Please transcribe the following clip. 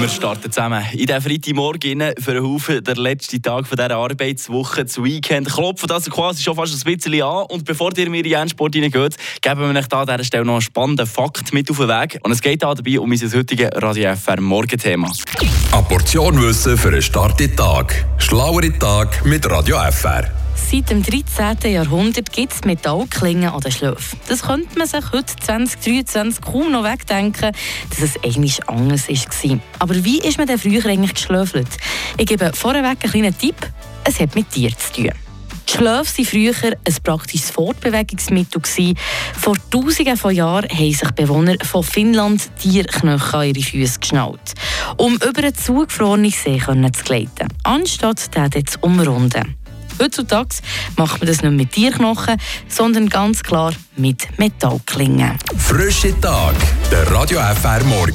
Wir starten zusammen in diesen Freitagmorgen für einen Haufen der letzte Tag dieser Arbeitswoche, das Weekend. Klopfen das quasi schon fast ein bisschen an. Und bevor ihr mir in den Sport hineingeht, geben wir euch an dieser Stelle noch einen spannenden Fakt mit auf den Weg. Und es geht dabei um unser heutiges Radio FR Morgenthema. Eine Portion Wissen für einen starken Tag. Schlauere Tag mit Radio FR. Seit dem 13. Jahrhundert gibt es Metallklingen an den Schläfen. Das könnte man sich heute 2023 kaum noch wegdenken, dass es eigentlich anders war. Aber wie ist man denn früher eigentlich geschläfelt? Ich gebe vorweg einen kleinen Tipp. Es hat mit Tieren zu tun. Die Schläfe waren früher ein praktisches Fortbewegungsmittel. Vor Tausenden von Jahren haben sich Bewohner von Finnland Tierknochen an ihre Füße geschnallt, um über einen zugefrorenen See zu gleiten, anstatt den zu umrunden. Heutzutage macht man das nicht mit Tierknochen, sondern ganz klar mit Metallklingen. Frische Tag, der Radio FR Morgen.